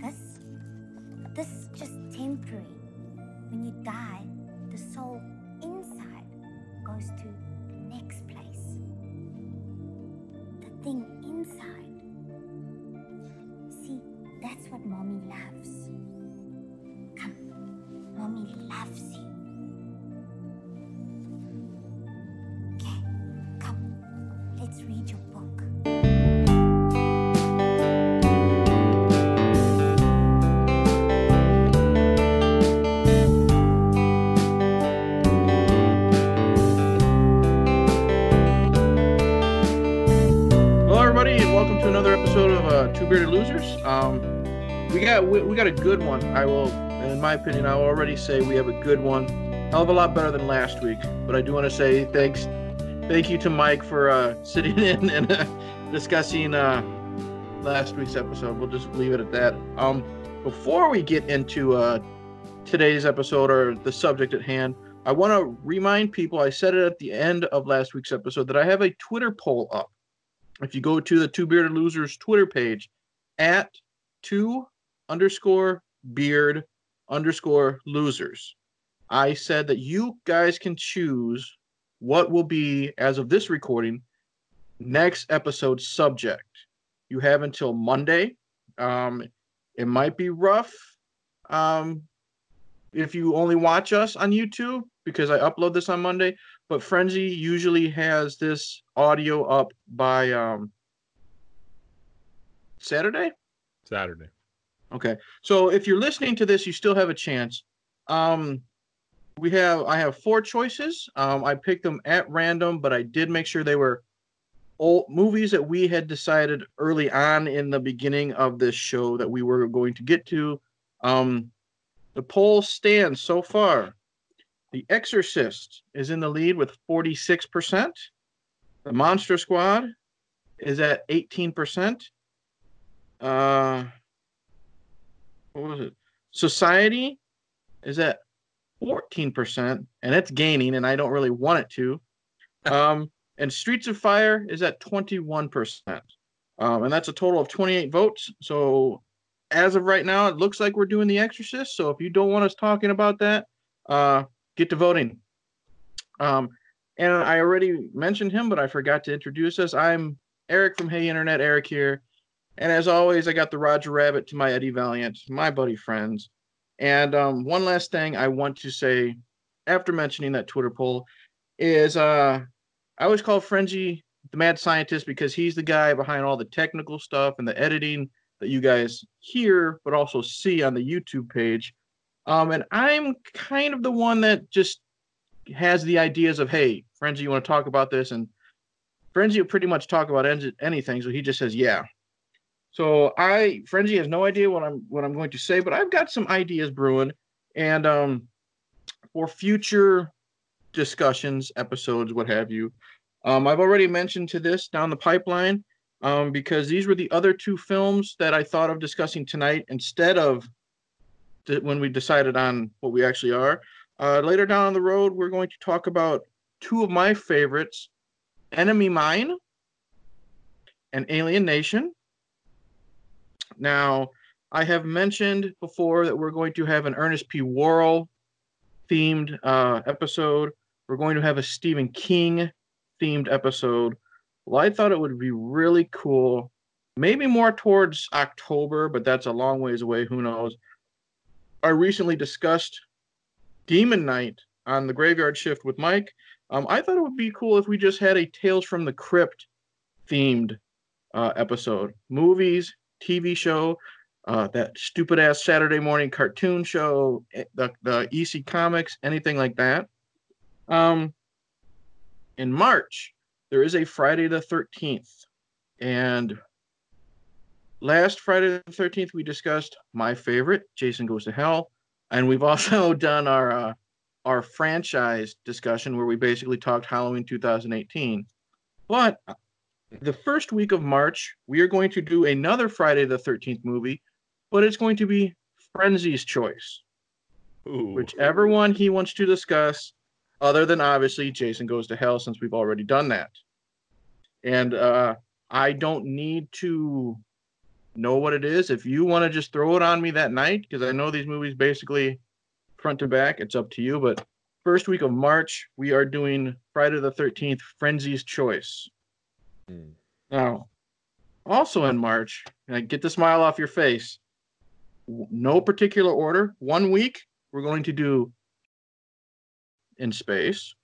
This, this is just temporary. When you die, Losers. Um, we got we, we got a good one. I will, in my opinion, I will already say we have a good one. Hell of a lot better than last week. But I do want to say thanks, thank you to Mike for uh, sitting in and uh, discussing uh, last week's episode. We'll just leave it at that. Um, before we get into uh, today's episode or the subject at hand, I want to remind people. I said it at the end of last week's episode that I have a Twitter poll up if you go to the two bearded losers twitter page at two underscore beard underscore losers. I said that you guys can choose what will be as of this recording next episode subject. You have until monday. Um it might be rough um if you only watch us on youtube because i upload this on monday but Frenzy usually has this audio up by um Saturday. Saturday. Okay, so if you're listening to this, you still have a chance. Um, we have I have four choices. Um, I picked them at random, but I did make sure they were old movies that we had decided early on in the beginning of this show that we were going to get to. Um, the poll stands so far. The Exorcist is in the lead with 46%. The Monster Squad is at 18%. Uh, what was it? Society is at 14%, and it's gaining, and I don't really want it to. Um, and Streets of Fire is at 21%. Um, and that's a total of 28 votes. So as of right now, it looks like we're doing The Exorcist. So if you don't want us talking about that, uh, get to voting. Um, and I already mentioned him, but I forgot to introduce us. I'm Eric from Hey Internet, Eric here. And as always, I got the Roger Rabbit to my Eddie Valiant, my buddy Frenzy. And um, one last thing I want to say after mentioning that Twitter poll is uh, I always call Frenzy the mad scientist because he's the guy behind all the technical stuff and the editing that you guys hear, but also see on the YouTube page. Um, and I'm kind of the one that just has the ideas of, hey, Frenzy, you want to talk about this? And Frenzy will pretty much talk about anything, so he just says, yeah. So I Frenzy has no idea what I'm what I'm going to say, but I've got some ideas brewing, and um, for future discussions, episodes, what have you. Um, I've already mentioned to this down the pipeline um, because these were the other two films that I thought of discussing tonight instead of th- when we decided on what we actually are. Uh, later down the road, we're going to talk about two of my favorites Enemy Mine and Alien Nation. Now, I have mentioned before that we're going to have an Ernest P. Worrell themed uh, episode. We're going to have a Stephen King themed episode. Well, I thought it would be really cool, maybe more towards October, but that's a long ways away. Who knows? I recently discussed Demon Knight on the Graveyard Shift with Mike. Um, I thought it would be cool if we just had a Tales from the Crypt themed uh, episode. Movies, TV show, uh, that stupid ass Saturday morning cartoon show, eh, the, the EC Comics, anything like that. Um, in March, there is a Friday the 13th. And last Friday the 13th, we discussed my favorite, Jason Goes to Hell. And we've also done our uh, our franchise discussion where we basically talked Halloween 2018. But the first week of March, we are going to do another Friday the 13th movie, but it's going to be Frenzy's choice. Ooh. Whichever one he wants to discuss, other than obviously Jason Goes to Hell, since we've already done that. And uh, I don't need to know what it is. If you want to just throw it on me that night, because I know these movies basically front to back, it's up to you. But first week of March, we are doing Friday the 13th, Frenzy's Choice. Hmm. Now, also in March, and I get the smile off your face. No particular order. One week, we're going to do in space.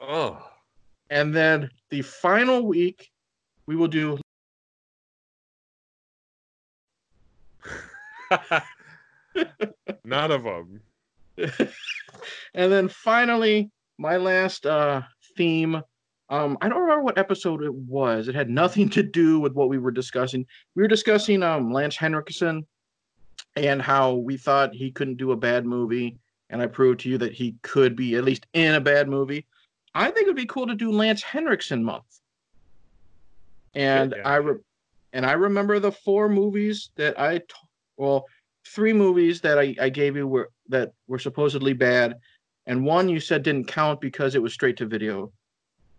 Oh. And then the final week, we will do None of them. and then finally, my last uh theme. Um, I don't remember what episode it was. It had nothing to do with what we were discussing. We were discussing um Lance Henriksen and how we thought he couldn't do a bad movie, and I proved to you that he could be at least in a bad movie. I think it'd be cool to do Lance Henriksen month. And Yeah. I re- and I remember the four movies that I t- well, three movies that I, I gave you were that were supposedly bad, and one you said didn't count because it was straight to video.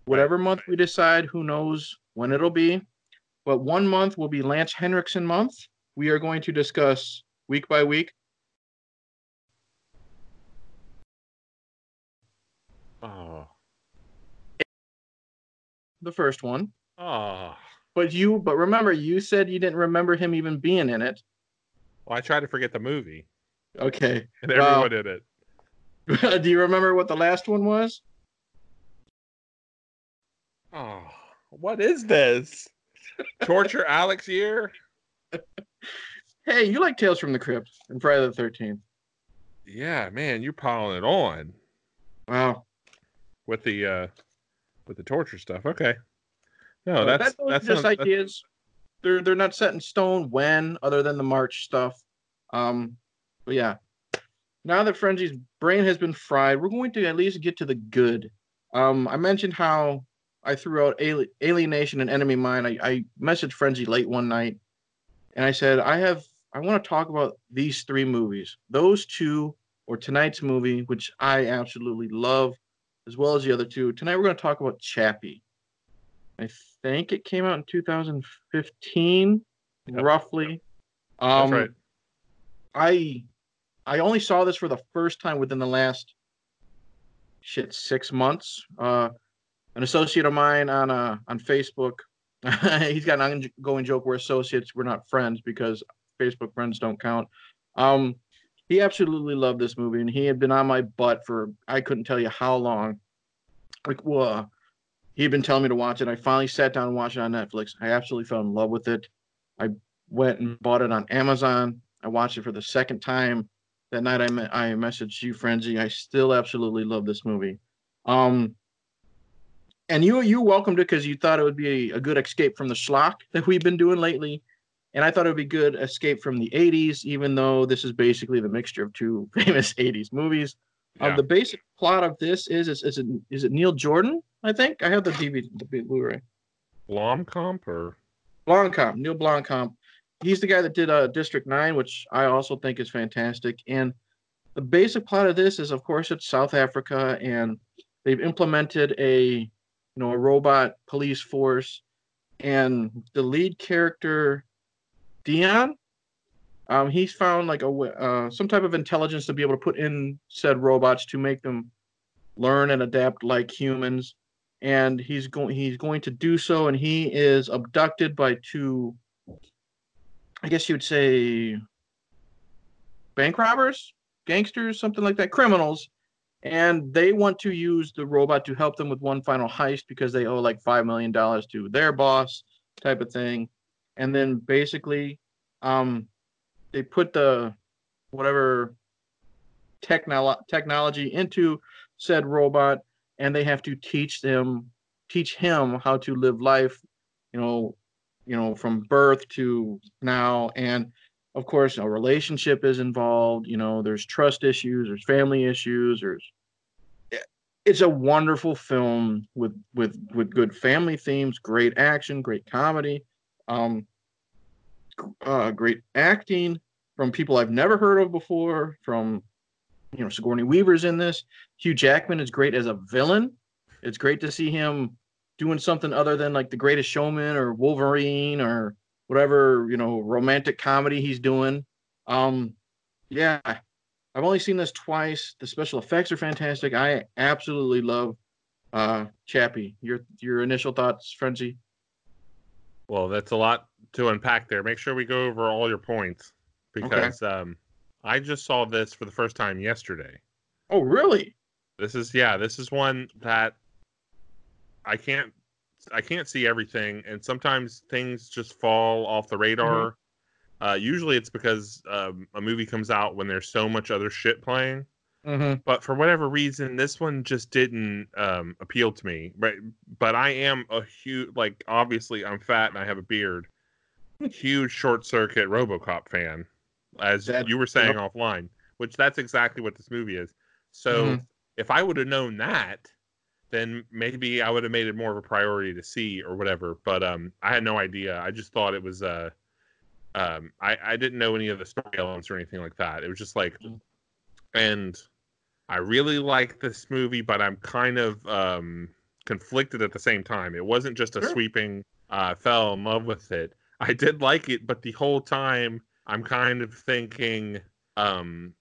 Whatever month we decide, who knows when it'll be. But one month will be Lance Henriksen month. We are going to discuss week by week. Oh. The first one. Oh. But you but remember you said you didn't remember him even being in it. Well, I tried to forget the movie Okay. and Well- everyone in it. Do you remember what the last one was? Oh. What is this? Torture Alex year? Hey, you like Tales from the Crypt and Friday the Thirteenth. Yeah, man, you're piling it on Wow. with the uh with the torture stuff. Okay. No, that's that- that's just ideas. They're they're not set in stone when, other than the March stuff. Um, but yeah. Now that Frenzy's brain has been fried, we're going to at least get to the good. Um, I mentioned how I threw out Ali- Alien Nation and Enemy Mine. I, I messaged Frenzy late one night, and I said I have I want to talk about these three movies. Those two, or tonight's movie, which I absolutely love, as well as the other two. Tonight we're going to talk about Chappie. I think it came out in 2015, Yep. roughly. That's Um, right. I I only saw this for the first time within the last shit six months. Uh, an associate of mine on uh on Facebook, he's got an ongoing joke. We're associates. We're not friends because Facebook friends don't count. Um, he absolutely loved this movie, and he had been on my butt for I couldn't tell you how long. Like, well, he had been telling me to watch it. I finally sat down and watched it on Netflix. I absolutely fell in love with it. I went and bought it on Amazon. I watched it for the second time that night. I me- I messaged you, Frenzy. I still absolutely love this movie. Um, and you you welcomed it because you thought it would be a, a good escape from the schlock that we've been doing lately. And I thought it would be good escape from the 80s, even though this is basically the mixture of two famous 80s movies. Uh, Yeah. the basic plot of this is is, is it is it Neil Jordan? I think I have the DVD, the Blu-ray. Blomkamp or Blomkamp, Neil Blomkamp. He's the guy that did uh, District Nine, which I also think is fantastic. And the basic plot of this is, of course, it's South Africa, and they've implemented a you know a robot police force, and the lead character, Dion, um, he's found like a uh, some type of intelligence to be able to put in said robots to make them learn and adapt like humans and he's going he's going to do so and he is abducted by two i guess you would say bank robbers gangsters something like that criminals. And they want to use the robot to help them with one final heist because they owe like five million dollars to their boss type of thing. And then basically um they put the whatever technolo- technology into said robot and they have to teach them teach him how to live life you know you know from birth to now. And of course a relationship is involved you know there's trust issues there's family issues there's it's a wonderful film with with with good family themes great action great comedy um uh, great acting from people i've never heard of before from you know sigourney weaver's in this. Hugh jackman is great as a villain. It's great to see him doing something other than like The Greatest Showman or Wolverine or whatever you know romantic comedy he's doing. Um, yeah, I've only seen this twice. The special effects are fantastic. I absolutely love uh Chappie. Your your initial thoughts, Frenzy? Well, that's a lot to unpack there. Make sure we go over all your points because um, I just saw this for the first time yesterday. Oh, really? This is yeah, this is one that I can't I can't see everything, and sometimes things just fall off the radar. Uh, usually, it's because um, a movie comes out when there's so much other shit playing. Mm-hmm. But for whatever reason, this one just didn't um, appeal to me. But but I am a huge like obviously I'm fat and I have a beard. huge short circuit RoboCop fan, as That- you were saying offline, which that's exactly what this movie is. So Mhm. if I would have known that, then maybe I would have made it more of a priority to see or whatever. But um, I had no idea. I just thought it was uh, um, I I didn't know any of the story elements or anything like that. It was just like, Mhm. and I really like this movie, but I'm kind of um conflicted at the same time. It wasn't just a Sure. sweeping uh, fell in love with it. I did like it, but the whole time I'm kind of thinking, um,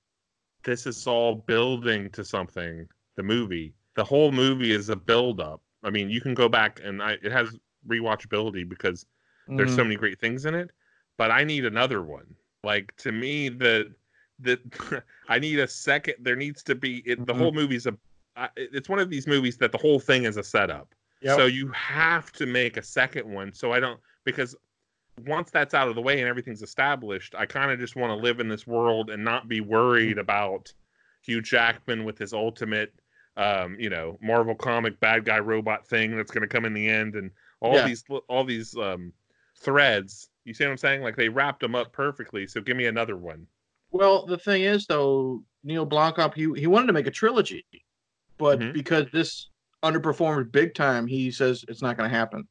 this is all building to something. The movie, the whole movie is a build up. I mean, you can go back and I, it has rewatchability because there's Mm-hmm. so many great things in it. But I need another one. Like to me, the the I need a second. There needs to be it, the Mhm. whole movie's a. I- It's one of these movies that the whole thing is a setup. Yep. So you have to make a second one. So I don't because once that's out of the way and everything's established, I kind of just want to live in this world and not be worried about Hugh Jackman with his ultimate, um, you know, Marvel comic bad guy robot thing that's going to come in the end and all Yeah. these all these um, threads. You see what I'm saying? Like they wrapped them up perfectly. So give me another one. Well, the thing is, though, Neil Blomkamp he he wanted to make a trilogy, but Mhm. because this underperformed big time, he says it's not going to happen.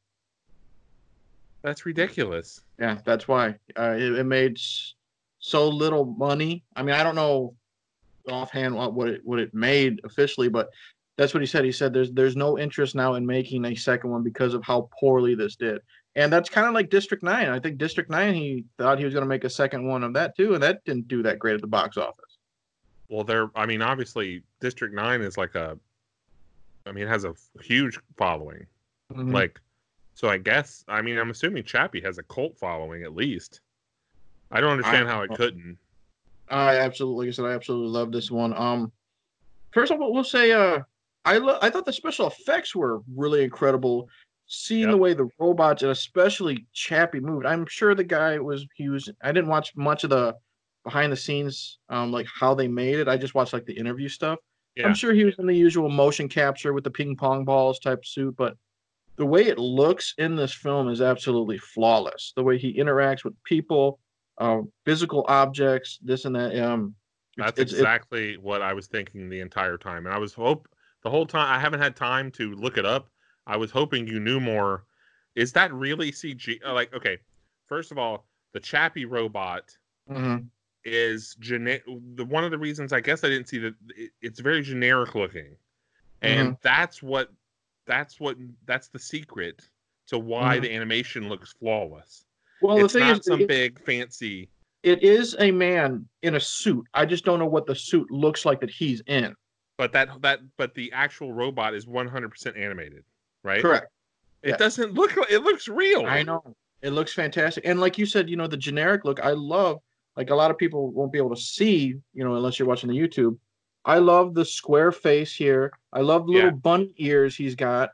That's ridiculous. Yeah, that's why uh, it, it made so little money. I mean, I don't know offhand what, what it what it made officially, but that's what he said. He said there's there's no interest now in making a second one because of how poorly this did. And that's kind of like District Nine. I think District Nine he thought he was going to make a second one of that too, and that didn't do that great at the box office. Well, there. I mean, obviously, District Nine is like a. I mean, it has a huge following. Mhm. Like, so I guess. I mean, I'm assuming Chappie has a cult following at least. I don't understand how it couldn't. I absolutely, like I said, I absolutely love this one. Um, first of all, we'll say, uh, I lo- I thought the special effects were really incredible. Seeing the way the robots and especially Chappie moved, I'm sure the guy was he was. I didn't watch much of the behind the scenes, um, like how they made it. I just watched like the interview stuff. Yeah. I'm sure he was in the usual motion capture with the ping pong balls type suit, but the way it looks in this film is absolutely flawless. The way he interacts with people, uh, physical objects, this and that. Um, That's it's- it's- exactly what I was thinking the entire time, and I was hope the whole time. I haven't had time to look it up. I was hoping you knew more. Is that really CG? uh, Like, okay, first of all, the Chappie robot Mhm. is generic. the one of the reasons I guess I didn't see that it, it's very generic looking, and Mm-hmm. that's what that's what that's the secret to why Mhm. the animation looks flawless. Well, it's the thing not is, some it, big fancy. it is a man in a suit. I just don't know what the suit looks like that he's in. But that that but the actual robot is 100% animated, right? Correct. It yeah. doesn't look it looks real. I know. It looks fantastic. And like you said, you know, the generic look, I love, like a lot of people won't be able to see, you know, unless you're watching the YouTube. I love the square face here. I love the little Yeah. bunny ears he's got.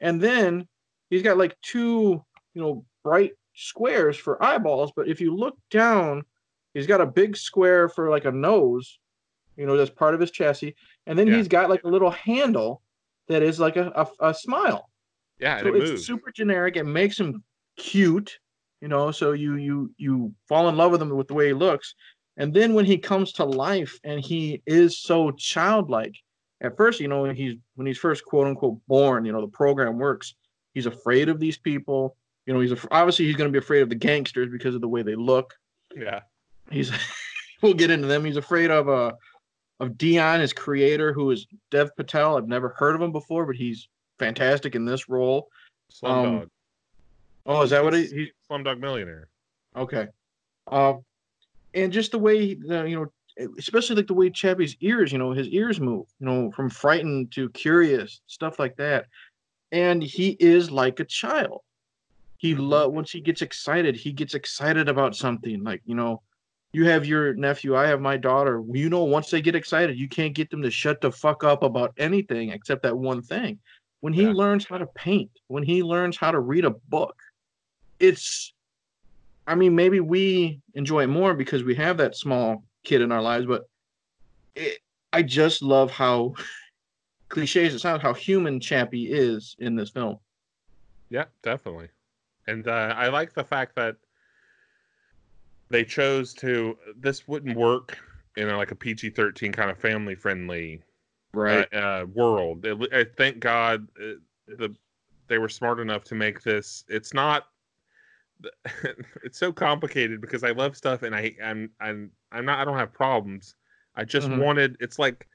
And then he's got like two, you know, bright squares for eyeballs. But if you look down, he's got a big square for like a nose, you know, that's part of his chassis. And then Yeah. he's got like a little handle that is like a, a, a smile Yeah, so it it's moves. super generic. It makes him cute, you know. So you you you fall in love with him with the way he looks, and then when he comes to life and he is so childlike. At first, you know, when he's when he's first quote unquote born, you know, the program works. He's afraid of these people. You know, he's af- obviously he's going to be afraid of the gangsters because of the way they look. yeah. He's we'll get into them. He's afraid of uh of Dion, his creator, who is Dev Patel. I've never heard of him before, but he's fantastic in this role. Slumdog. Um, Oh, is that what he? he Slumdog Millionaire. okay. Um, and just the way the you know, especially like the way Chappie's ears, you know, his ears move, you know, from frightened to curious, stuff like that. And he is like a child. He love once he gets excited, he gets excited about something. Like you know, you have your nephew, I have my daughter. You know, once they get excited, you can't get them to shut the fuck up about anything except that one thing. When he Yeah. learns how to paint, when he learns how to read a book, it's I mean, maybe we enjoy it more because we have that small kid in our lives, but it, I just love how cliches it sounds, how human Chappie is in this film. Yeah, definitely. And uh, I like the fact that they chose to. This wouldn't work in a, like a PG thirteen kind of family friendly uh, uh, world. It, I thank God uh, the they were smart enough to make this. It's not. It's so complicated because I love stuff and I I'm I'm I'm not I don't have problems. I just Mhm. wanted. It's like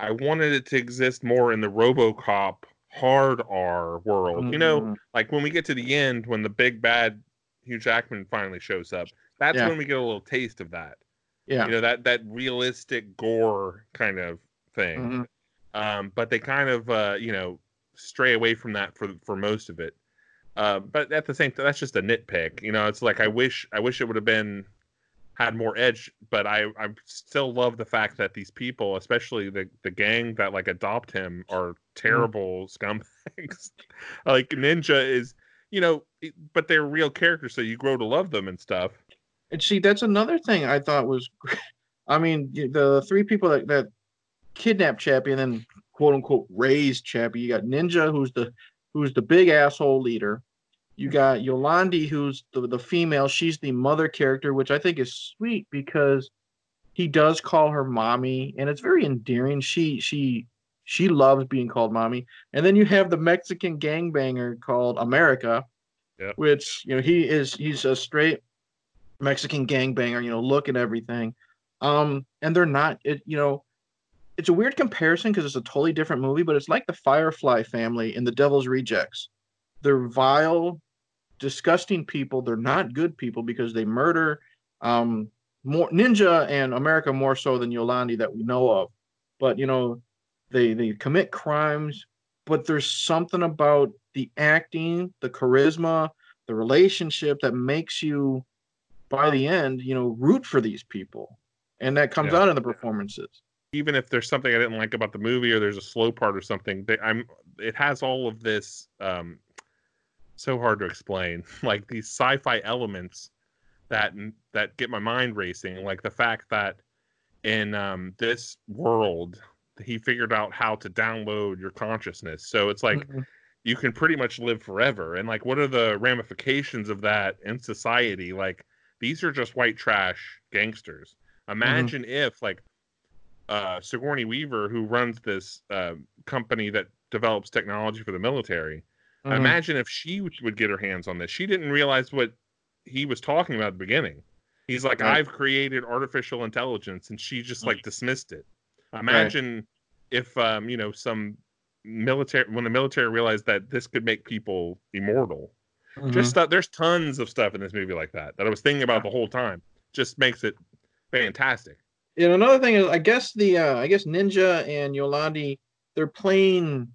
I wanted it to exist more in the RoboCop hard R world. You know, Mhm. like when we get to the end when the big bad Hugh Jackman finally shows up. That's Yeah. when we get a little taste of that. yeah. You know that that realistic gore kind of thing Mhm. um, but they kind of uh, you know stray away from that for for most of it. Uh, but at the same time, that's just a nitpick. You know, it's like I wish I wish it would have been had more edge, but I I still love the fact that these people, especially the the gang that like adopt him, are mm-hmm. terrible scumbags. like Ninja is, you know, but they're real characters, so you grow to love them and stuff. And see, that's another thing I thought was, I mean, the three people that, that kidnapped Chappie and then quote unquote raised Chappie. You got Ninja, who's the who's the big asshole leader. You got Yolandi, who's the the female. She's the mother character, which I think is sweet because he does call her mommy, and it's very endearing. She she she loves being called mommy. And then you have the Mexican gangbanger called America, Yep. which you know he is he's a straight Mexican gangbanger, you know, look and everything. Um, and they're not, it, you know, it's a weird comparison because it's a totally different movie, but it's like the Firefly family in The Devil's Rejects. They're vile, disgusting people. They're not good people because they murder um, more Ninja and America more so than Yolandi that we know of. But you know, they they commit crimes, but there's something about the acting, the charisma, the relationship that makes you by the end, you know, root for these people. And that comes Yeah. out in the performances. even if there's something I didn't like about the movie or there's a slow part or something, they, I'm it has all of this um so hard to explain, like these sci-fi elements that that get my mind racing, like the fact that in um this world he figured out how to download your consciousness. So it's like Mhm. you can pretty much live forever. And like what are the ramifications of that in society? Like these are just white trash gangsters. Imagine if like uh, Sigourney Weaver, who runs this uh, company that develops technology for the military, Mhm. imagine if she would get her hands on this. She didn't realize what he was talking about at the beginning. He's like, Right. I've created artificial intelligence, and she just like dismissed it. Imagine if um, you know some military when the military realized that this could make people immortal. Mhm. Just stuff. There's tons of stuff in this movie like that that I was thinking about the whole time. Just makes it fantastic. And another thing is, I guess the uh, I guess Ninja and Yolandi they're playing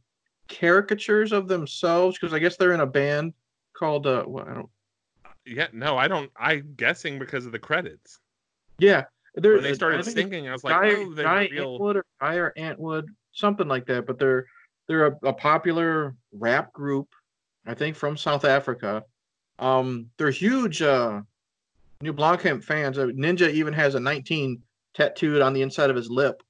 caricatures of themselves because I guess they're in a band called uh, well, I don't, Yeah, no, I don't. I'm guessing because of the credits. yeah, they're, When they started it's singing, I was like, Guy, oh, Guy real. Antwood or Guy or Antwood, something like that. But they're they're a, a popular rap group, I think from South Africa. Um, they're huge uh, Neil Blomkamp fans. Uh, Ninja even has a 19 tattooed on the inside of his lip,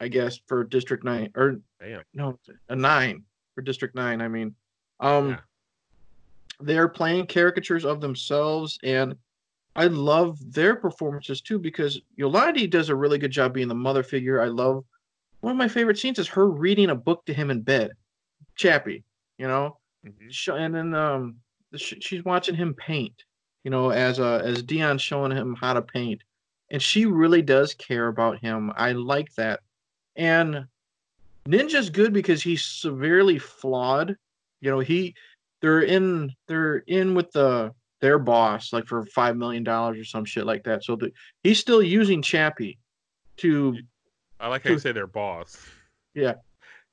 I guess for District Nine or Damn. no, a nine for District Nine. I mean, um, Yeah. they're playing caricatures of themselves, and I love their performances too because Yolandi does a really good job being the mother figure. I love one of my favorite scenes is her reading a book to him in bed, Chappie, you know, Mhm. And then um, she's watching him paint, you know, as uh, as Dion showing him how to paint, and she really does care about him. I like that, and Ninja's good because he's severely flawed. You know, he they're in they're in with the their boss like for five million dollars or some shit like that. So the, he's still using Chappie to I like how you say their boss. Yeah.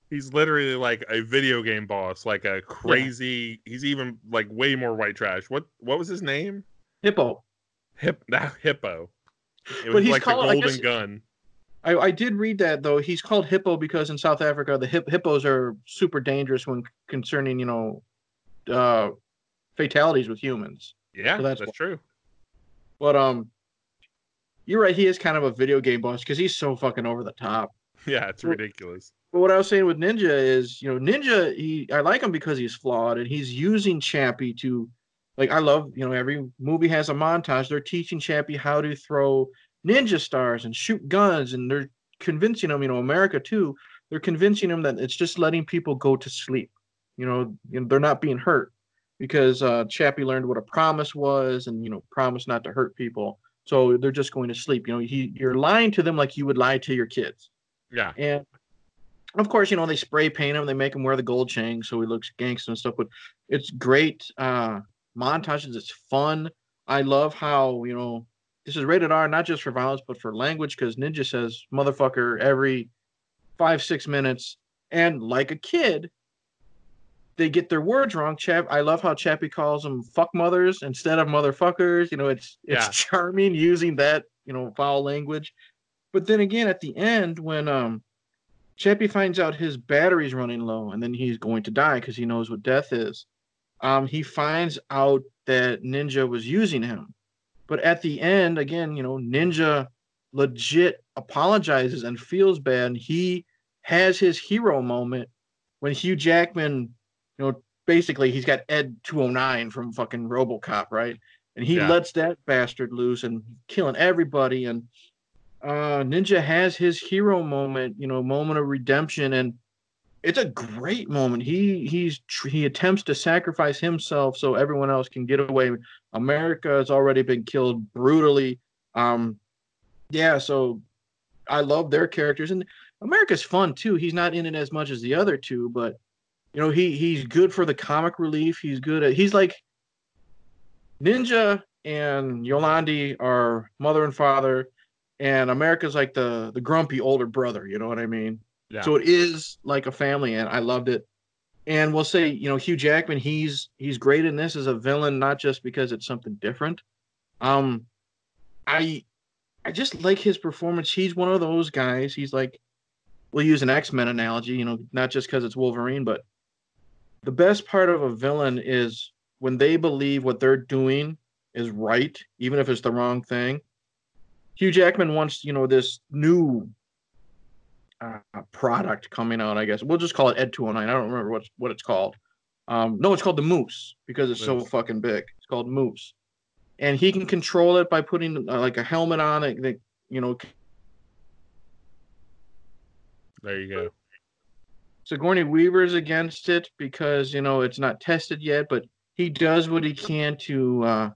He's literally like a video game boss, like a crazy. He's even like way more white trash. What what was his name? Hippo. Hip that hippo. It But was he's like called- the golden guess- gun. I, I did read that though. He's called hippo because in South Africa the hip, hippos are super dangerous when concerning you know uh, fatalities with humans. Yeah, So that's that's, true. But um, you're right. He is kind of a video game boss because he's so fucking over the top. Yeah, it's ridiculous. But what I was saying with Ninja is, you know, Ninja, he I like him because he's flawed and he's using Chappie to like I love, you know, every movie has a montage. They're teaching Chappie how to throw ninja stars and shoot guns, and they're convincing them you know, America too, they're convincing them that it's just letting people go to sleep. You know, they're not being hurt because uh Chappie learned what a promise was and you know, promise not to hurt people. So they're just going to sleep. You know, he you're lying to them like you would lie to your kids. Yeah, And of course, you know, they spray paint him, they make him wear the gold chain so he looks gangster and stuff, but it's great uh montages, it's fun. I love how, you know, this is rated R not just for violence but for language because Ninja says motherfucker every five, six minutes. And like a kid, they get their words wrong. Chap I love how Chappie calls them fuck mothers instead of motherfuckers. You know, it's it's Yeah. charming using that, you know, foul language. But then again, at the end, when um Chappie finds out his battery's running low and then he's going to die because he knows what death is. Um, he finds out that Ninja was using him. But at the end, again, you know, Ninja legit apologizes and feels bad. And he has his hero moment when Hugh Jackman, you know, basically he's got Ed 209 from fucking Robocop, right? And he Yeah. lets that bastard loose and killing everybody. And uh Ninja has his hero moment, you know, moment of redemption, and it's a great moment. He he's he attempts to sacrifice himself so everyone else can get away. America has already been killed brutally. Um, yeah, so I love their characters, and America's fun too. He's not in it as much as the other two, but you know he he's good for the comic relief. He's good at he's like Ninja and Yolandi are mother and father, and America's like the the grumpy older brother. You know what I mean? Yeah. So it is like a family, and I loved it. And we'll say, you know, Hugh Jackman, he's he's great in this as a villain, not just because it's something different. Um, I I just like his performance. He's one of those guys. He's like, we'll use an X Men analogy, you know, not just because it's Wolverine, but the best part of a villain is when they believe what they're doing is right, even if it's the wrong thing. Hugh Jackman wants, you know, this new uh, product coming out. I guess we'll just call it Ed 209. I don't remember what what it's called. Um, no, it's called the Moose because it's so fucking big. It's called Moose, and he can control it by putting uh, like a helmet on it. That you know, there you go. Sigourney Weaver's against it because you know it's not tested yet, but he does what he can to uh,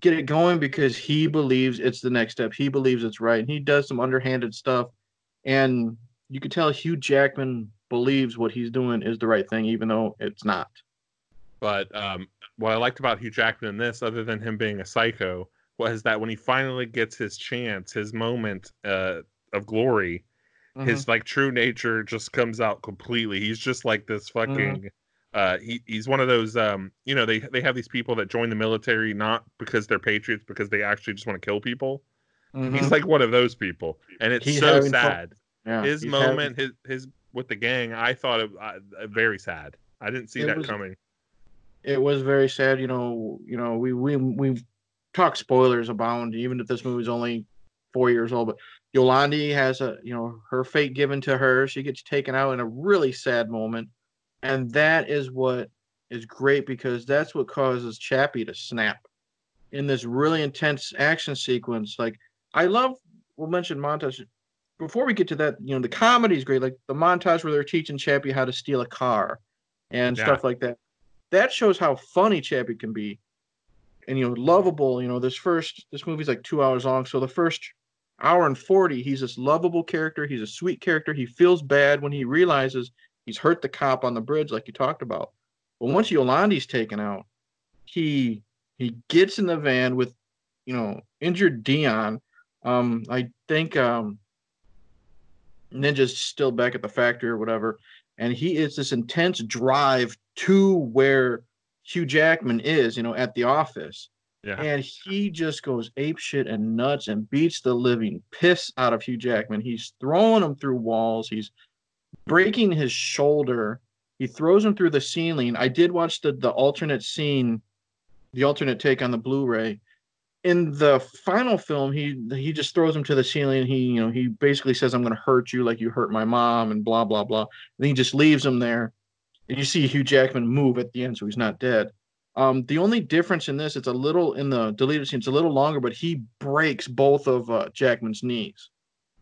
get it going because he believes it's the next step. He believes it's right, and he does some underhanded stuff, and you can tell Hugh Jackman believes what he's doing is the right thing, even though it's not. But um, what I liked about Hugh Jackman in this, other than him being a psycho, was that when he finally gets his chance, his moment uh, of glory, Mm-hmm. his like true nature just comes out completely. He's just like this fucking. Uh, he he's one of those. Um, you know, they they have these people that join the military not because they're patriots, because they actually just want to kill people. Mhm. He's like one of those people, and it's He's so having fun. sad. Yeah, his he's having- moment, his his with the gang, I thought it uh, uh, very sad. I didn't see It that was- coming. it was very sad. You know, you know, we we we talk spoilers abound, even if this movie's only four years old. But Yolandi has a, you know, her fate given to her. She gets taken out in a really sad moment, and that is what is great because that's what causes Chappie to snap in this really intense action sequence. Like, I love. We'll mention montage. Before we get to that, you know, the comedy is great. Like the montage where they're teaching Chappie how to steal a car and Yeah. stuff like that that shows how funny Chappie can be, and you know, lovable. You know, this first this movie's like two hours long, so the first hour and forty, he's this lovable character. He's a sweet character. He feels bad when he realizes he's hurt the cop on the bridge, like you talked about. But once Yolandi's taken out, he he gets in the van with, you know, injured Dion. Um, I think um, Ninja's still back at the factory or whatever, and he is this intense drive to where Hugh Jackman is, you know, at the office. Yeah. And he just goes ape shit and nuts and beats the living piss out of Hugh Jackman. He's throwing him through walls. He's breaking his shoulder. He throws him through the ceiling. I did watch the the alternate scene, the alternate take on the Blu-ray. In the final film, he he just throws him to the ceiling. He you know he basically says, "I'm going to hurt you like you hurt my mom," and blah blah blah. And he just leaves him there. And you see Hugh Jackman move at the end, so he's not dead. Um, the only difference in this, it's a little in the deleted scene, it's a little longer, but he breaks both of uh, Jackman's knees,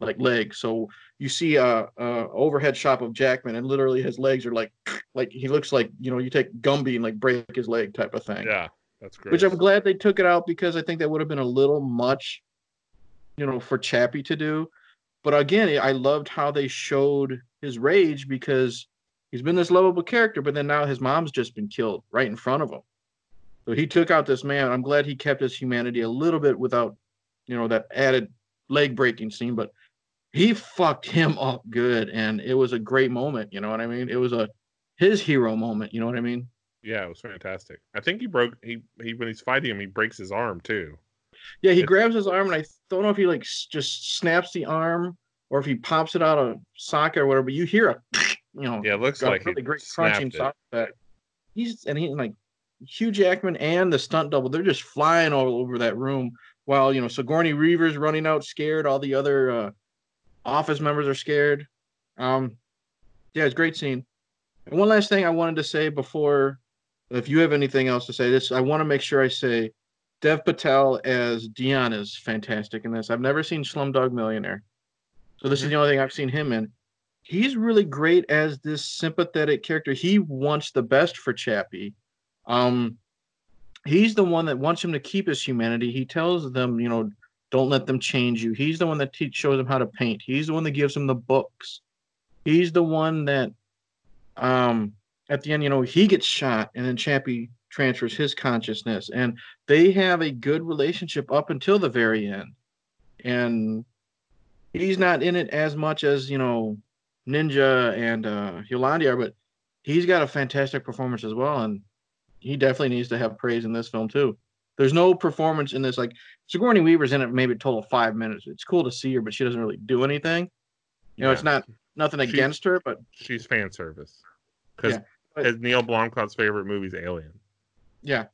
like legs. So you see a, a overhead shot of Jackman, and literally his legs are like, like he looks like you know you take Gumby and like break his leg type of thing. Yeah, that's great. Which I'm glad they took it out because I think that would have been a little much, you know, for Chappie to do. But again, I loved how they showed his rage because he's been this lovable character, but then now his mom's just been killed right in front of him. So he took out this man. I'm glad he kept his humanity a little bit without, you know, that added leg breaking scene, but he fucked him up good and it was a great moment, you know what I mean? It was a his hero moment, you know what I mean? Yeah, it was fantastic. I think he broke he he when he's fighting him, he breaks his arm too. Yeah, he It's- grabs his arm and I don't know if he like just snaps the arm or if he pops it out of socket or whatever, but you hear a you know, Yeah, it looks like really great crunching sound effect. He's and he like Hugh Jackman and the stunt double, they're just flying all over that room while you know Sigourney Weaver's running out scared. All the other uh, office members are scared. Um, yeah, it's a great scene. And one last thing I wanted to say before, if you have anything else to say, this I want to make sure I say, Dev Patel as Dion is fantastic in this. I've never seen Slumdog Millionaire, so this is the only thing I've seen him in he's really great as this sympathetic character. He wants the best for Chappie. Um, he's the one that wants him to keep his humanity. He tells them, you know, don't let them change you. He's the one that shows him how to paint. He's the one that gives them the books. He's the one that, um, at the end, you know, he gets shot, and then Chappie transfers his consciousness, and they have a good relationship up until the very end. And he's not in it as much as you know Ninja and uh, Yolandi are, but he's got a fantastic performance as well, and he definitely needs to have praise in this film too. There's no performance in this like Sigourney Weaver's in it maybe a total of five minutes. It's cool to see her, but she doesn't really do anything. You know, it's not nothing She- against her, but She's fan service. Because Yeah, his Neil Blomkamp's favorite movie is Alien. yeah,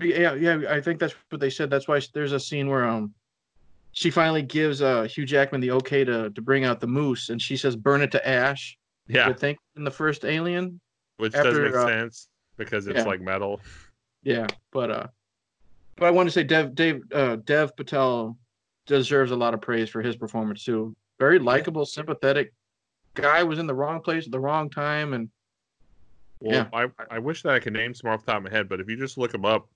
yeah, yeah. I think that's what they said. That's why there's a scene where um she finally gives uh Hugh Jackman the okay to to bring out the moose, and she says burn it to ash. Yeah, I think in the first Alien, which does make uh, sense because it's yeah. like metal. Yeah, but uh, but I want to say Dev Dave uh, Dev Patel deserves a lot of praise for his performance too. Very likable, sympathetic guy was in the wrong place at the wrong time, and Well, I I wish that I could name some off the top of my head, but if you just look him up,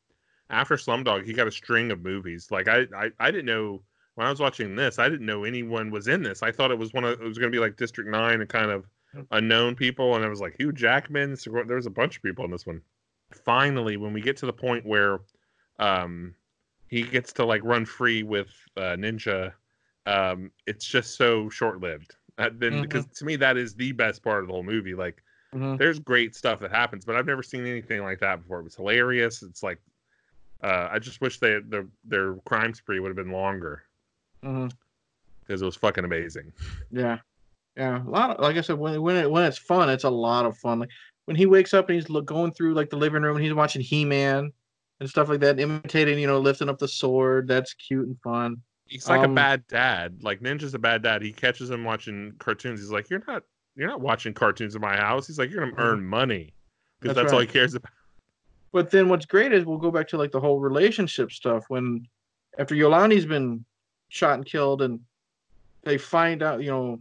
after Slumdog, he got a string of movies. Like I I, I didn't know when I was watching this, I didn't know anyone was in this. I thought it was one of it was going to be like District Nine and kind of unknown people, and it was like Hugh Jackman. Sigour- There was a bunch of people in this one. Finally, when we get to the point where um he gets to like run free with uh, Ninja, um, it's just so short lived. Uh, then Mhm. because to me that is the best part of the whole movie. Like Mhm. there's great stuff that happens, but I've never seen anything like that before. It was hilarious. It's like uh, I just wish they their their crime spree would have been longer because it was fucking amazing. yeah, yeah. A lot of, like I said, when when it when it's fun, it's a lot of fun. Like when he wakes up and he's look, going through like the living room and he's watching He Man and stuff like that, imitating, you know, lifting up the sword. That's cute and fun. He's like Um, a bad dad. Like Ninja's a bad dad. He catches him watching cartoons. He's like, "You're not you're not watching cartoons in my house." He's like, "You're gonna earn money because Mm-hmm. That's that's, all he cares about." But then what's great is we'll go back to like the whole relationship stuff when after Yolandi's been shot and killed and they find out, you know,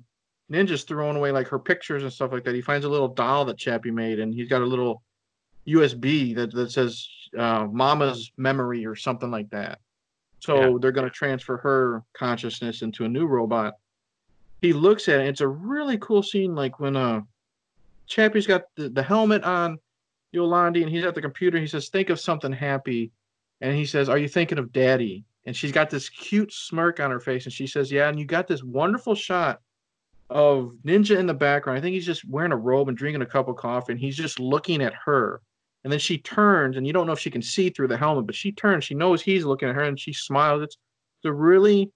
Ninja's throwing away like her pictures and stuff like that. He finds a little doll that Chappie made and he's got a little USB that, that says uh, Mama's memory or something like that. So Yeah. they're going to transfer her consciousness into a new robot. He looks at it. It's a really cool scene, like when uh, Chappie's got the, the helmet on Yolandi and he's at the computer. He says, "Think of something happy," and he says, "Are you thinking of Daddy?" And she's got this cute smirk on her face, and she says, "Yeah." And you got this wonderful shot of Ninja in the background. I think he's just wearing a robe and drinking a cup of coffee, and he's just looking at her. And then she turns, and you don't know if she can see through the helmet, but she turns. She knows he's looking at her, and she smiles. It's, it's a really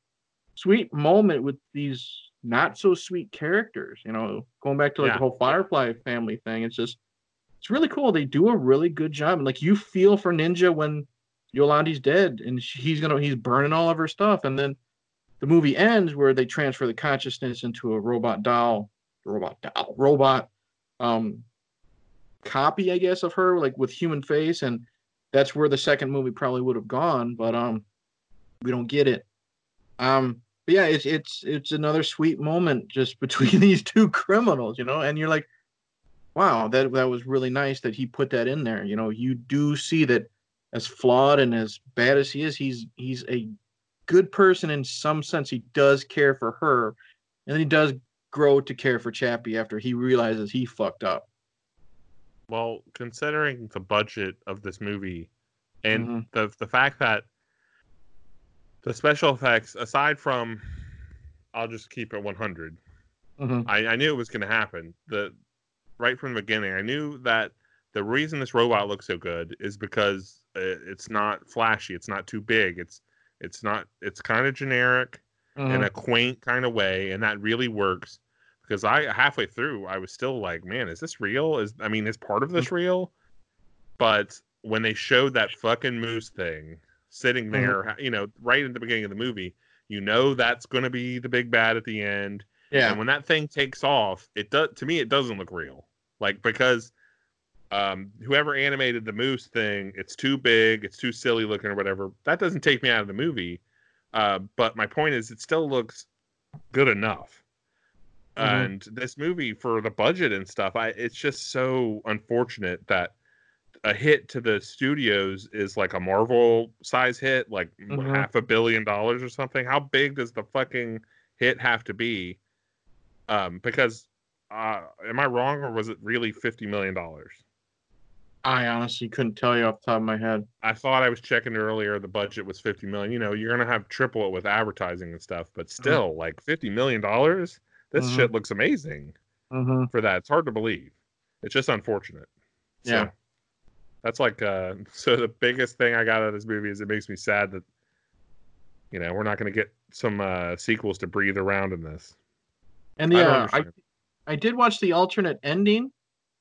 sweet moment with these not so sweet characters. You know, going back to like Yeah. the whole Firefly family thing. It's just it's really cool. They do a really good job, and like you feel for Ninja when Yolandi's dead, and he's gonna he's burning all of her stuff, and then the movie ends where they transfer the consciousness into a robot doll, robot doll, robot um copy, I guess, of her, like with human face, and that's where the second movie probably would have gone, but um we don't get it. Um but yeah, it's it's it's another sweet moment just between these two criminals, you know, and you're like, wow, that that was really nice that he put that in there. You know, you do see that as flawed and as bad as he is, he's he's a good person in some sense. He does care for her, and then he does grow to care for Chappie after he realizes he fucked up. Well, considering the budget of this movie and Mhm. the the fact that the special effects, aside from, I'll just keep it 100. Mhm. I, I knew it was going to happen. The right from the beginning, I knew that the reason this robot looks so good is because uh, it's not flashy. It's not too big. It's it's not. It's kind of generic in Mhm. a quaint kind of way, and that really works. Because I halfway through, I was still like, "Man, is this real? Is I mean, is part of this real?" But when they showed that fucking moose thing sitting there, you know, right at the beginning of the movie, you know that's going to be the big bad at the end. Yeah. And when that thing takes off, it does to me it doesn't look real. Like because um whoever animated the moose thing, it's too big, it's too silly looking or whatever. That doesn't take me out of the movie. Uh, but my point is it still looks good enough. Mhm. And this movie for the budget and stuff, I it's just so unfortunate that a hit to the studios is like a Marvel size hit, like Mhm. half a billion dollars or something. How big does the fucking hit have to be? Um, because uh, am I wrong or was it really fifty million dollars? I honestly couldn't tell you off the top of my head. I thought I was checking earlier. The budget was fifty million. You know, you're gonna have triple it with advertising and stuff, but still, like fifty million dollars. This Mhm. shit looks amazing Mm-hmm. for that. It's hard to believe. It's just unfortunate. So, Yeah. That's like uh so the biggest thing I got out of this movie is it makes me sad that you know, we're not gonna get some uh sequels to breathe around in this. And I don't yeah, I. I did watch the alternate ending.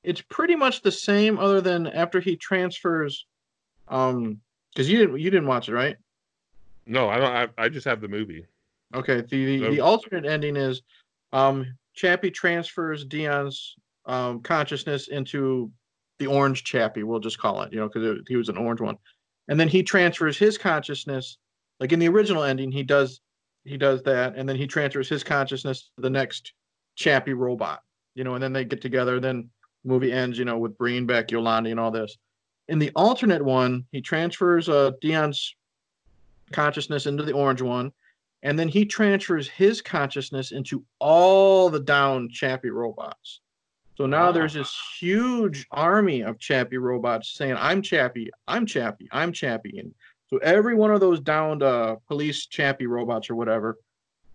It's pretty much the same, other than after he transfers. Um, because you didn't you didn't watch it, right? No, I don't I, I just have the movie. Okay. The the, So- the alternate ending is, um, Chappie transfers Deon's um consciousness into the orange Chappie. We'll just call it, you know, because he was an orange one, and then he transfers his consciousness. Like in the original ending, he does he does that, and then he transfers his consciousness to the next Chappie robot. You know, and then they get together. Then the movie ends, you know, with bringing back Yolandi and all this. In the alternate one, he transfers uh, Deon's consciousness into the orange one, and then he transfers his consciousness into all the down Chappie robots. So now there's this huge army of Chappie robots saying, "I'm Chappie, I'm Chappie, I'm Chappie," and so every one of those downed uh, police Chappie robots or whatever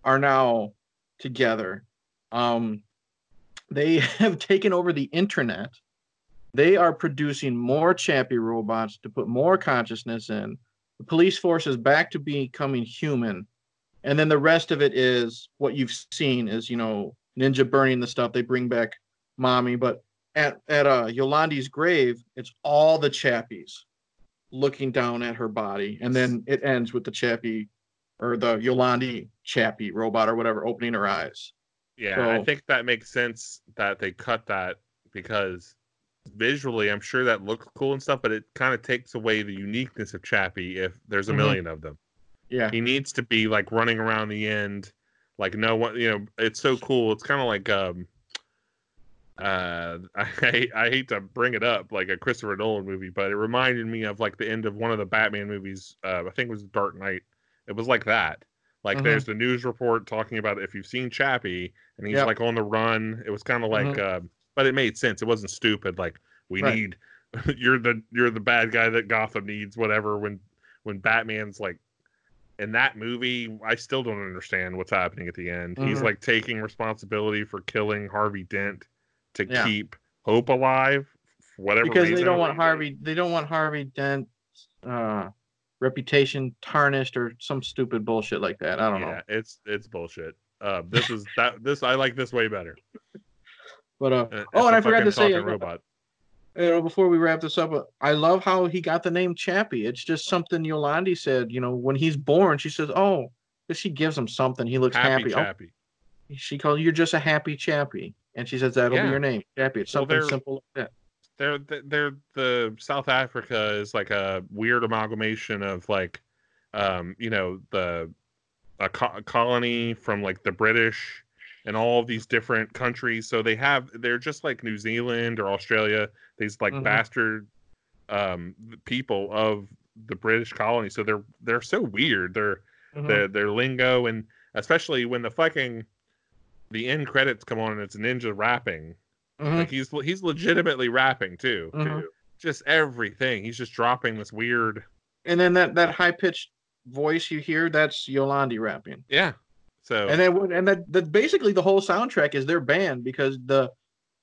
are now together. Um, they have taken over the internet. They are producing more Chappie robots to put more consciousness in. The police force is back to becoming human. And then the rest of it is what you've seen is, you know, Ninja burning the stuff. They bring back mommy. But at, at uh, Yolandi's grave, it's all the Chappies looking down at her body. And then it ends with the Chappie or the Yolandi Chappie robot or whatever opening her eyes. Yeah, I think that makes sense that they cut that because visually I'm sure that looks cool and stuff, but it kind of takes away the uniqueness of Chappie if there's a Mhm. million of them. Yeah. He needs to be like running around the end, like no one, you know, it's so cool. It's kind of like um uh I hate- I hate to bring it up like a Christopher Nolan movie, but it reminded me of like the end of one of the Batman movies. Uh, I think it was Dark Knight. It was like that. Like Mhm. there's the news report talking about if you've seen Chappie and he's Yep. like on the run. It was kind of like, uh, but it made sense. It wasn't stupid. Like we Right. need you're the you're the bad guy that Gotham needs, whatever. When when Batman's like in that movie, I still don't understand what's happening at the end. He's Mhm. like taking responsibility for killing Harvey Dent to Yeah. keep Hope alive, for whatever because they don't want Harvey. They don't want Harvey Dent uh, reputation tarnished or some stupid bullshit like that. I don't know. It's it's bullshit. Uh, this is that this I like this way better. But uh, Uh, oh, and I forgot to say, uh, robot. you know, before we wrap this up, uh, I love how he got the name Chappie. It's just something Yolandi said. You know, when he's born, she says, "Oh," she gives him something. He looks Happy happy. Oh, she calls you're just a happy Chappie, and she says that'll Yeah. be your name, Chappie. It's Well, something they're- simple like that. they're they're the South Africa is like a weird amalgamation of like um you know the a, co- a colony from like the British and all of these different countries so they have they're just like New Zealand or Australia these like Mhm. bastard um people of the British colony so they're they're so weird they're Mhm. their their lingo and especially when the fucking the end credits come on and it's ninja rapping Mhm. like he's he's legitimately rapping too. Mhm. Just everything. He's just dropping this weird. And then that that high pitched voice you hear, that's Yolandi rapping. Yeah. So And then and that, that basically the whole soundtrack is their band because the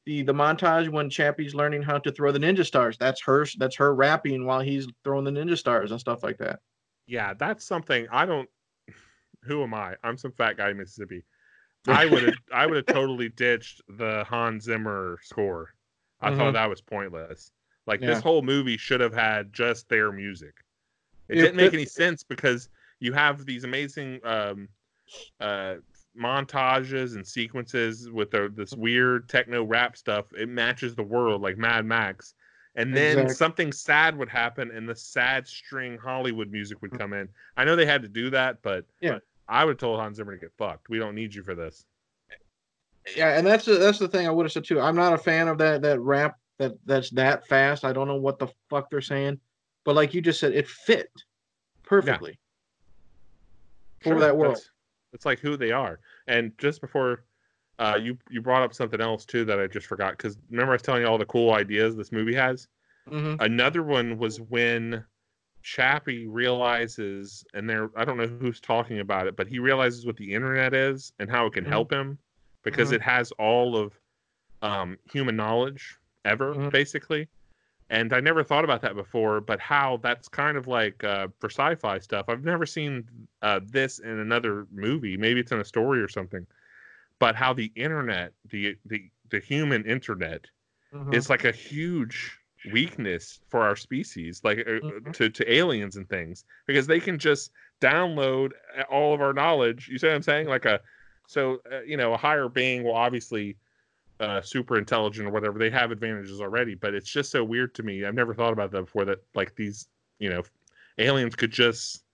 the the montage when Chappie's learning how to throw the ninja stars, that's her that's her rapping while he's throwing the ninja stars and stuff like that. yeah, that's something I don't. Who am I? I'm some fat guy in Mississippi. I would have I would have totally ditched the Hans Zimmer score. I Mhm. thought that was pointless. Like Yeah. this whole movie should have had just their music. It didn't make it- any sense because you have these amazing um, uh, montages and sequences with the, this weird techno rap stuff. It matches the world like Mad Max. And then Exact- something sad would happen, and the sad string Hollywood music would come in. I know they had to do that, but Yeah. I would have told Hans Zimmer to get fucked. We don't need you for this. Yeah, and that's the, that's the thing I would have said too. I'm not a fan of that that rap that that's that fast. I don't know what the fuck they're saying, but like you just said, it fit perfectly for that world. That's like who they are. And just before uh, you you brought up something else too that I just forgot because remember I was telling you all the cool ideas this movie has. hmm Another one was when Chappie realizes, and there I don't know who's talking about it, but he realizes what the internet is and how it can Mhm. help him because Mhm. it has all of um, human knowledge ever Mhm. basically. And I never thought about that before, but how that's kind of like uh, for sci-fi stuff. I've never seen uh, this in another movie. Maybe it's in a story or something. But how the internet, the the the human internet, Mhm. is like a huge weakness for our species, like uh, Mhm. to to aliens and things, because they can just download uh, all of our knowledge. You see what I'm saying? Like a so uh, you know a higher being will obviously uh, super intelligent or whatever. They have advantages already, but it's just so weird to me. I've never thought about that before. That like these you know aliens could just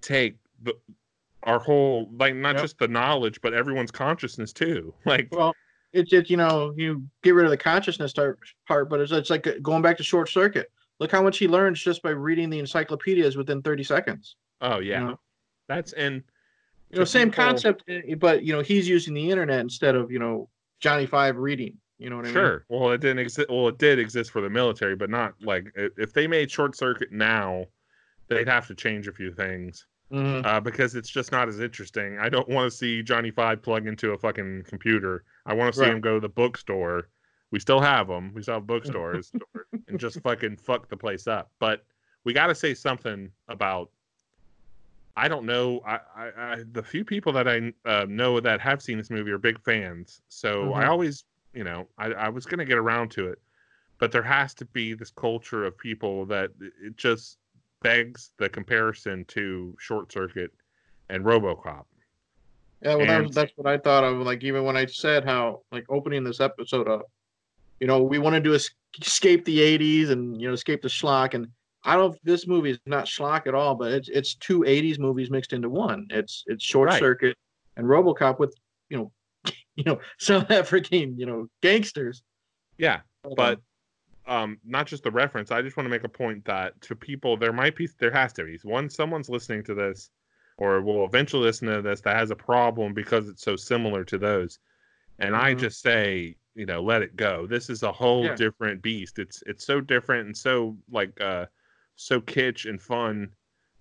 take the our whole like not Yep. just the knowledge but everyone's consciousness too like Well, it's just you know you get rid of the consciousness part, but it's it's like going back to short circuit. Look how much he learns just by reading the encyclopedias within 30 seconds. oh yeah know? that's and You know, same people- concept, eh, but you know he's using the internet instead of you know Johnny Five reading. You know what I mean? Sure. Well, it didn't exist. Well, it did exist for the military, but not like if they made short circuit now, they'd have to change a few things Mhm. uh, because it's just not as interesting. I don't want to see Johnny Five plug into a fucking computer. I want to see Right. him go to the bookstore. We still have them. We still have bookstores and just fucking fuck the place up. But we got to say something about. I don't know. I, I, I the few people that I uh, know that have seen this movie are big fans. So I Mhm. always, you know, I, I was gonna get around to it, but there has to be this culture of people that it just begs the comparison to Short Circuit and RoboCop. Yeah, well, And- that's what I thought of. Like even when I said how like opening this episode up, you know, we wanted to escape the '80s and you know escape the schlock. And I don't. This movie is not schlock at all, but it's it's two '80s movies mixed into one. It's it's Short Right. Circuit and RoboCop with you know, you know South African you know gangsters. Yeah, but um not just the reference i just want to make a point that to people there might be there has to be one someone's listening to this or will eventually listen to this that has a problem because it's so similar to those and i Mhm. just say you know let it go. This is a whole Yeah. different beast. It's it's so different and so like uh so kitsch and fun.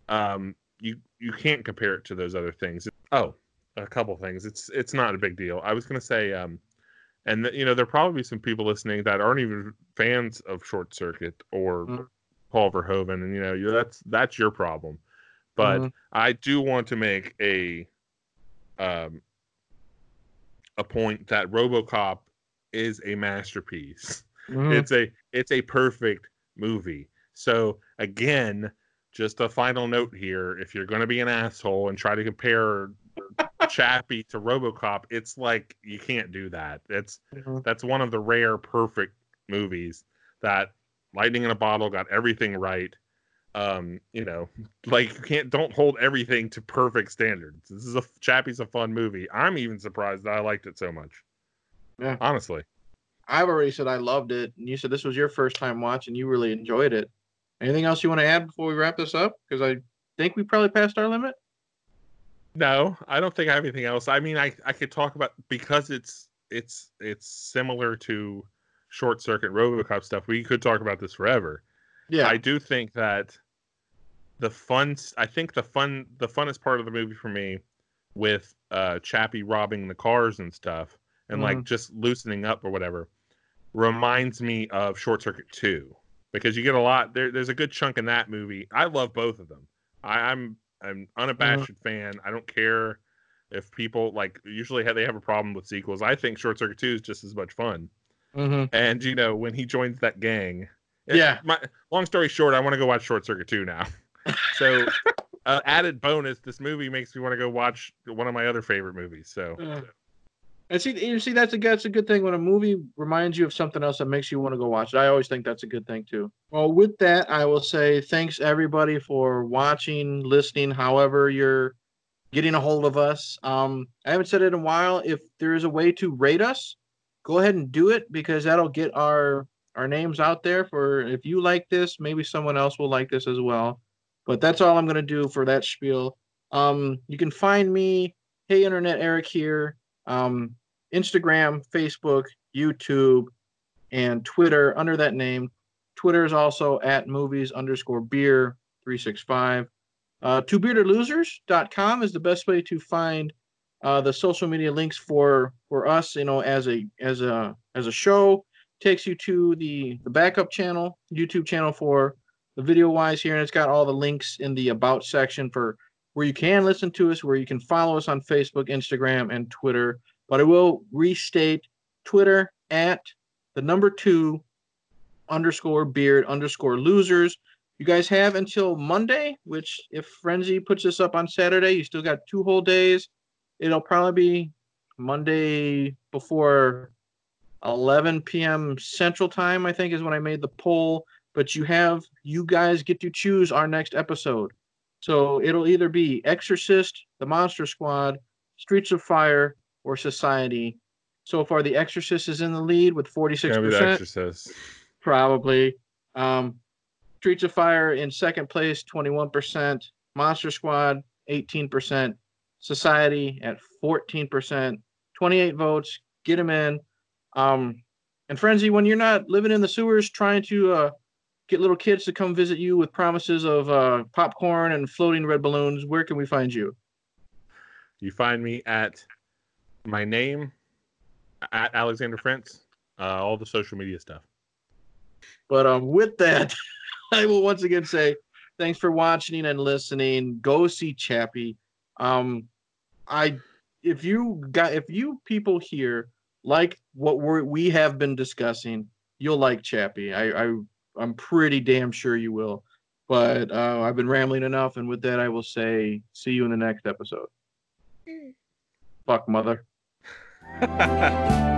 Um, you you can't compare it to those other things. Oh, a couple things. It's it's not a big deal. I was gonna say um, and th- you know there are probably some people listening that aren't even fans of Short Circuit or Mhm. Paul Verhoeven, and you know you that's that's your problem. But Mhm. I do want to make a um a point that RoboCop is a masterpiece. Mhm. It's a it's a perfect movie. So again, just a final note here: if you're going to be an asshole and try to compare Chappie to RoboCop, it's like you can't do that. It's Mhm. that's one of the rare perfect movies that Lightning in a Bottle got everything right. Um, you know, like you can't don't hold everything to perfect standards. This is a Chappie's a fun movie. I'm even surprised that I liked it so much. Yeah. Honestly. I've already said I loved it, and you said this was your first time watching. You really enjoyed it. Anything else you want to add before we wrap this up? Because I think we probably passed our limit. No, I don't think I have anything else. I mean, I I could talk about because it's it's it's similar to Short Circuit RoboCop stuff. We could talk about this forever. Yeah, I do think that the fun I think the fun the funnest part of the movie for me with uh Chappie robbing the cars and stuff and like just loosening up or whatever reminds me of Short Circuit 2 because you get a lot there there's a good chunk in that movie. I love both of them. I, I'm I'm unabashed fan. I don't care if people like usually have, they have a problem with sequels. I think Short Circuit 2 is just as much fun. Mhm. And you know, when he joins that gang, it- Yeah. My long story short, I want to go watch Short Circuit 2 now. So, uh, added bonus, this movie makes me want to go watch one of my other favorite movies. So, Yeah. And see, you see, that's a that's a good thing when a movie reminds you of something else that makes you want to go watch it. I always think that's a good thing too. Well, with that, I will say thanks everybody for watching, listening. However, you're getting a hold of us. Um, I haven't said it in a while. If there is a way to rate us, go ahead and do it because that'll get our our names out there. For if you like this, maybe someone else will like this as well. But that's all I'm gonna do for that spiel. Um, you can find me, Hey Internet Eric here um, Instagram, Facebook, YouTube, and Twitter under that name. Twitter is also at movies underscore beer 365. Uh, twobeardedlosers.com is the best way to find uh, the social media links for for us, you know, as a as a as a show. Takes you to the the backup channel, YouTube channel for the video wise here, and it's got all the links in the about section for where you can listen to us, where you can follow us on Facebook, Instagram, and Twitter. But I will restate Twitter at the number two underscore beard underscore losers. You guys have until Monday, which if Frenzy puts this up on Saturday, you still got two whole days. It'll probably be Monday before 11 p.m. Central Time, I think, is when I made the poll. But you have, you guys get to choose our next episode. So it'll either be Exorcist, The Monster Squad, Streets of Fire, or Society. So far, The Exorcist is in the lead with The 46%, Exorcist. probably. Um, Streets of Fire in second place, 21%. Monster Squad, 18%. Society at 14%. 28 votes. Get them in. Um, and Frenzy, when you're not living in the sewers trying to uh, get little kids to come visit you with promises of uh, popcorn and floating red balloons, where can we find you? You find me at my name at Alexander Frentz, uh, all the social media stuff. But um, with that, I will once again say thanks for watching and listening. Go see Chappie. Um, I if you got if you people here like what we're, we have been discussing, you'll like Chappie. I, I I'm pretty damn sure you will. But uh, I've been rambling enough, and with that, I will say see you in the next episode. Fuck mother.